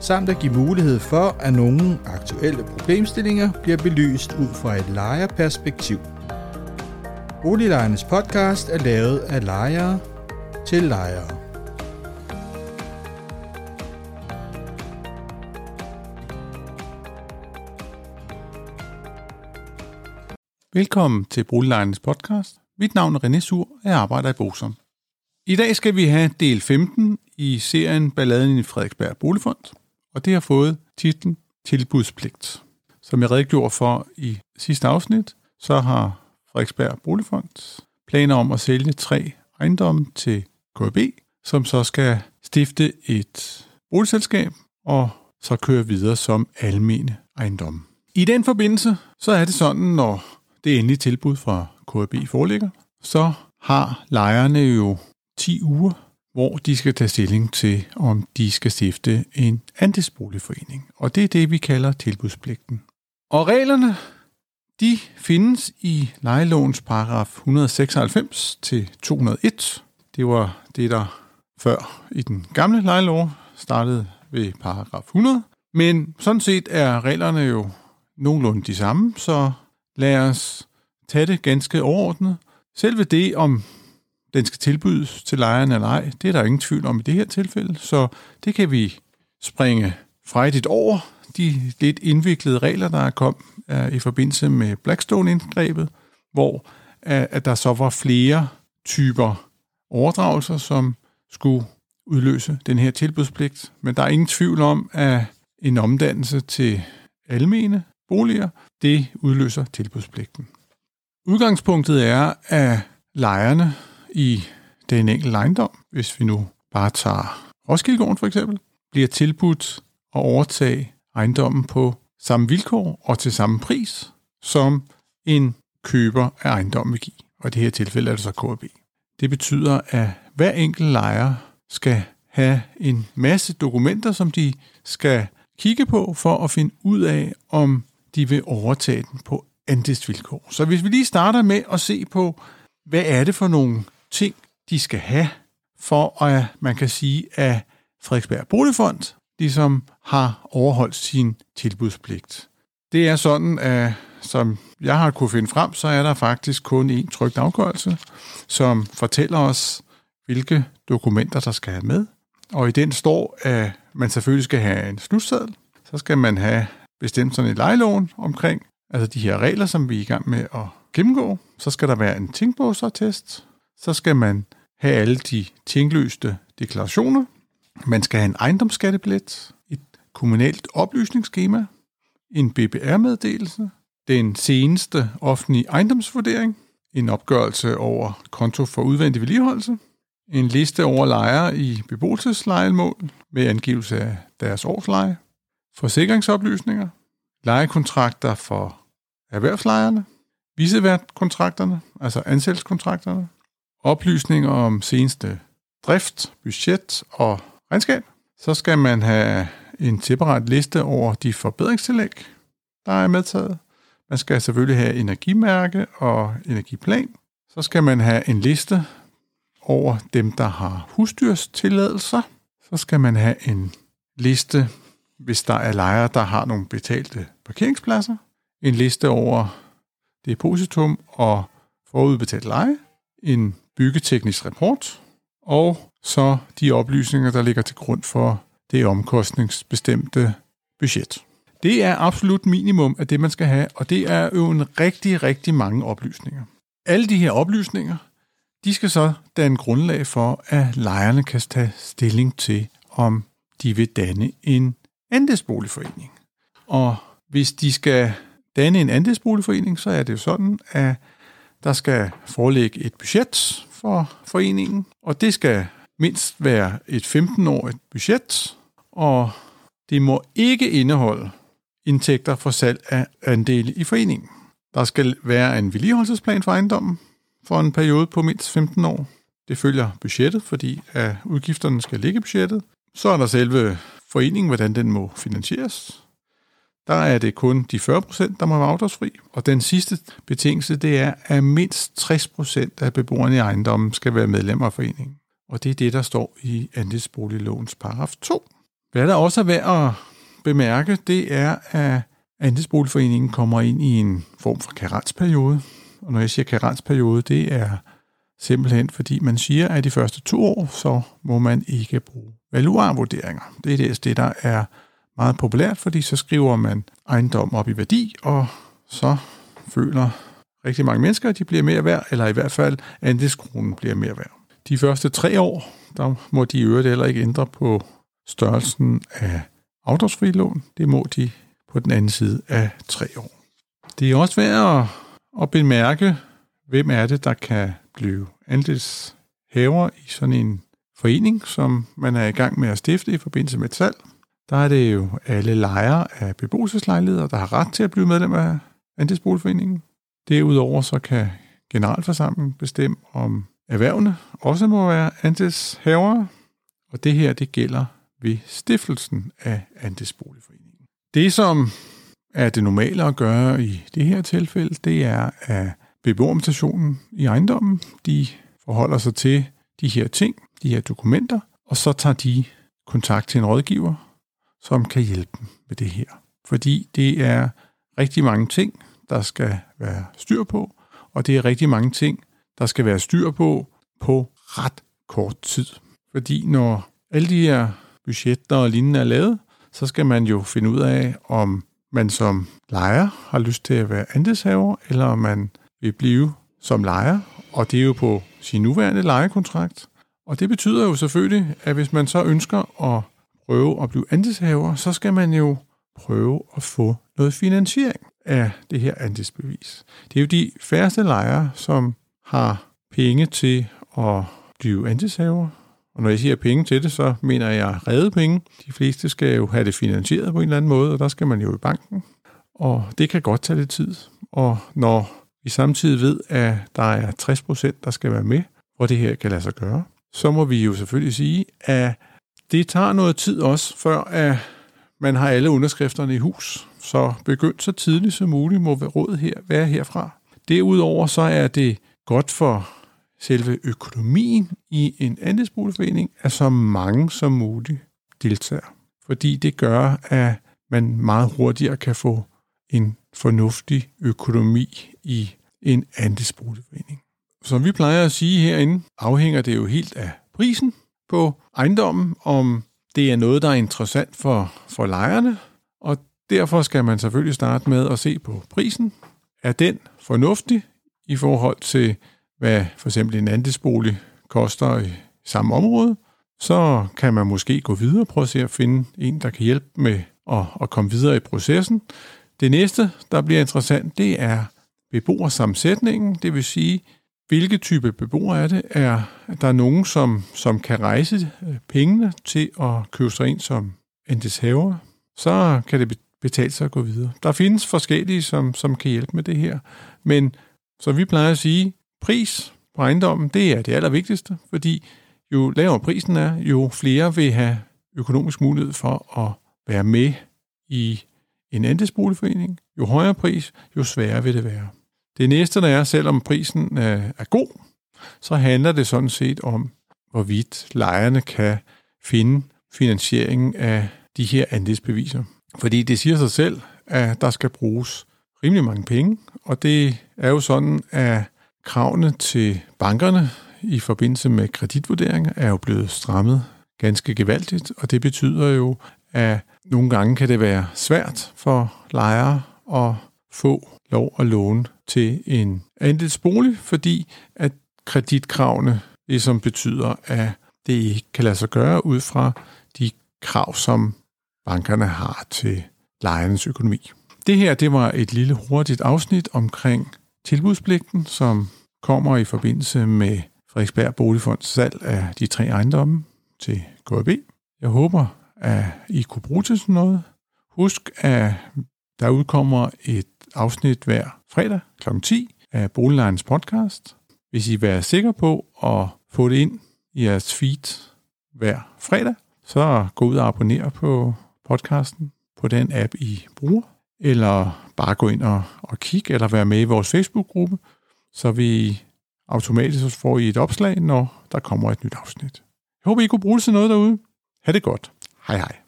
samt at give mulighed for, at nogle aktuelle problemstillinger bliver belyst ud fra et lejerperspektiv. Boliglejernes podcast er lavet af lejere til lejere. Velkommen til Boliglejernes podcast. Mit navn er René Sur, og jeg arbejder i Bosom. I dag skal vi have del 15 i serien Balladen i Frederiksberg Boligfond og det har fået titlen Tilbudspligt. Som jeg redegjorde for i sidste afsnit, så har Frederiksberg Boligfond planer om at sælge tre ejendomme til KB, som så skal stifte et boligselskab og så køre videre som almene ejendomme. I den forbindelse, så er det sådan, når det endelige tilbud fra KB foreligger, så har lejerne jo 10 uger hvor de skal tage stilling til, om de skal stifte en andelsboligforening. Og det er det, vi kalder tilbudspligten. Og reglerne, de findes i lejelovens paragraf 196 til 201. Det var det, der før i den gamle lejelov startede ved paragraf 100. Men sådan set er reglerne jo nogenlunde de samme, så lad os tage det ganske overordnet. Selve det, om den skal tilbydes til lejerne eller ej. Det er der ingen tvivl om i det her tilfælde, så det kan vi springe frejdigt over. De lidt indviklede regler, der er kommet i forbindelse med Blackstone-indgrebet, hvor øh, at der så var flere typer overdragelser, som skulle udløse den her tilbudspligt. Men der er ingen tvivl om, at en omdannelse til almene boliger, det udløser tilbudspligten. Udgangspunktet er, at lejerne i den enkelte ejendom, hvis vi nu bare tager Roskildegården for eksempel, bliver tilbudt at overtage ejendommen på samme vilkår og til samme pris, som en køber af ejendommen vil give. Og i det her tilfælde er det så KB. Det betyder, at hver enkelt lejer skal have en masse dokumenter, som de skal kigge på for at finde ud af, om de vil overtage den på andelsvilkår. Så hvis vi lige starter med at se på, hvad er det for nogle ting, de skal have, for at man kan sige, at Frederiksberg Boligfond ligesom har overholdt sin tilbudspligt. Det er sådan, at som jeg har kunne finde frem, så er der faktisk kun én trygt afgørelse, som fortæller os, hvilke dokumenter, der skal have med. Og i den står, at man selvfølgelig skal have en slutseddel. Så skal man have bestemt sådan et lejelån omkring, altså de her regler, som vi er i gang med at gennemgå. Så skal der være en tingbogsatest, så skal man have alle de tingløste deklarationer. Man skal have en ejendomsskattebillet, et kommunalt oplysningsskema, en BBR-meddelelse, den seneste offentlige ejendomsvurdering, en opgørelse over konto for udvendig vedligeholdelse, en liste over lejere i beboelseslejemål med angivelse af deres årsleje, forsikringsoplysninger, lejekontrakter for erhvervslejerne, viseværtkontrakterne, altså ansættelseskontrakterne, oplysninger om seneste drift, budget og regnskab. Så skal man have en separat liste over de forbedringstillæg, der er medtaget. Man skal selvfølgelig have energimærke og energiplan. Så skal man have en liste over dem, der har husdyrstilladelser. Så skal man have en liste, hvis der er lejere, der har nogle betalte parkeringspladser. En liste over depositum og forudbetalt leje. En byggeteknisk rapport, og så de oplysninger, der ligger til grund for det omkostningsbestemte budget. Det er absolut minimum af det, man skal have, og det er jo en rigtig, rigtig mange oplysninger. Alle de her oplysninger, de skal så danne grundlag for, at lejerne kan tage stilling til, om de vil danne en andelsboligforening. Og hvis de skal danne en andelsboligforening, så er det jo sådan, at der skal foreligge et budget for foreningen, og det skal mindst være et 15-årigt budget, og Det må ikke indeholde indtægter for salg af andele i foreningen. Der skal være en vedligeholdelsesplan for ejendommen for en periode på mindst 15 år. Det følger budgettet, fordi at udgifterne skal ligge i budgettet. Så er der selve foreningen, hvordan den må finansieres. Der er det kun de 40 procent, der må være afdragsfri. Og den sidste betingelse, det er, at mindst 60 procent af beboerne i ejendommen skal være medlemmer af foreningen. Og det er det, der står i andelsboliglovens paragraf 2. Hvad der også er værd at bemærke, det er, at andelsboligforeningen kommer ind i en form for karensperiode. Og når jeg siger karensperiode, det er simpelthen fordi man siger, at de første to år, så må man ikke bruge valuarvurderinger. Det er det, det der er meget populært, fordi så skriver man ejendom op i værdi, og så føler rigtig mange mennesker, at de bliver mere værd, eller i hvert fald andelskronen bliver mere værd. De første tre år, der må de i øvrigt heller ikke ændre på størrelsen af afdragsfri lån. Det må de på den anden side af tre år. Det er også værd at, at bemærke, hvem er det, der kan blive andelshaver i sådan en forening, som man er i gang med at stifte i forbindelse med et salg. Der er det jo alle lejere af beboelseslejligheder, der har ret til at blive medlem af andelsboligforeningen. Derudover så kan generalforsamlingen bestemme, om erhvervene også må være andelshavere, og det her det gælder ved stiftelsen af andelsboligforeningen. Det, som er det normale at gøre i det her tilfælde, det er, at beboermutationen i ejendommen, de forholder sig til de her ting, de her dokumenter, og så tager de kontakt til en rådgiver, som kan hjælpe dem med det her. Fordi det er rigtig mange ting, der skal være styr på, og det er rigtig mange ting, der skal være styr på på ret kort tid. Fordi når alle de her budgetter og lignende er lavet, så skal man jo finde ud af, om man som lejer har lyst til at være andelshaver, eller om man vil blive som lejer, og det er jo på sin nuværende lejekontrakt. Og det betyder jo selvfølgelig, at hvis man så ønsker at prøve at blive andelshaver, så skal man jo prøve at få noget finansiering af det her andelsbevis. Det er jo de færreste lejere, som har penge til at blive andelshaver. Og når jeg siger penge til det, så mener jeg redde penge. De fleste skal jo have det finansieret på en eller anden måde, og der skal man jo i banken. Og det kan godt tage lidt tid. Og når vi samtidig ved, at der er 60 procent, der skal være med, hvor det her kan lade sig gøre, så må vi jo selvfølgelig sige, at det tager noget tid også, før at man har alle underskrifterne i hus. Så begynd så tidligt som muligt må rådet her være herfra. Derudover så er det godt for selve økonomien i en andelsboligforening, at så mange som muligt deltager. Fordi det gør, at man meget hurtigere kan få en fornuftig økonomi i en andelsboligforening. Som vi plejer at sige herinde, afhænger det jo helt af prisen på ejendommen, om det er noget, der er interessant for, for lejerne, og derfor skal man selvfølgelig starte med at se på prisen. Er den fornuftig i forhold til, hvad for eksempel en andelsbolig koster i samme område? Så kan man måske gå videre og prøve at se at finde en, der kan hjælpe med at, at komme videre i processen. Det næste, der bliver interessant, det er beboersammensætningen, det vil sige, hvilke type beboere er det? Er der nogen, som, som kan rejse øh, pengene til at købe sig ind som andelshaver? Så kan det betale sig at gå videre. Der findes forskellige, som, som kan hjælpe med det her. Men som vi plejer at sige, pris på ejendommen, det er det allervigtigste, fordi jo lavere prisen er, jo flere vil have økonomisk mulighed for at være med i en andelsboligforening. Jo højere pris, jo sværere vil det være. Det næste, der er, selvom prisen er god, så handler det sådan set om, hvorvidt lejerne kan finde finansieringen af de her andelsbeviser. Fordi det siger sig selv, at der skal bruges rimelig mange penge, og det er jo sådan, at kravene til bankerne i forbindelse med kreditvurderinger er jo blevet strammet ganske gevaldigt, og det betyder jo, at nogle gange kan det være svært for lejere at få lov at låne til en andelsbolig, fordi at kreditkravene ligesom betyder, at det ikke kan lade sig gøre ud fra de krav, som bankerne har til lejernes økonomi. Det her det var et lille hurtigt afsnit omkring tilbudspligten, som kommer i forbindelse med Frederiksberg Boligfonds salg af de tre ejendomme til KB. Jeg håber, at I kunne bruge til sådan noget. Husk, at der udkommer et afsnit hver fredag kl. 10 af Boliglejens podcast. Hvis I vil være sikre på at få det ind i jeres feed hver fredag, så gå ud og abonner på podcasten på den app, I bruger, eller bare gå ind og, og kigge, eller være med i vores Facebook-gruppe, så vi automatisk får I et opslag, når der kommer et nyt afsnit. Jeg håber, I kunne bruge det til noget derude. Ha' det godt. Hej hej.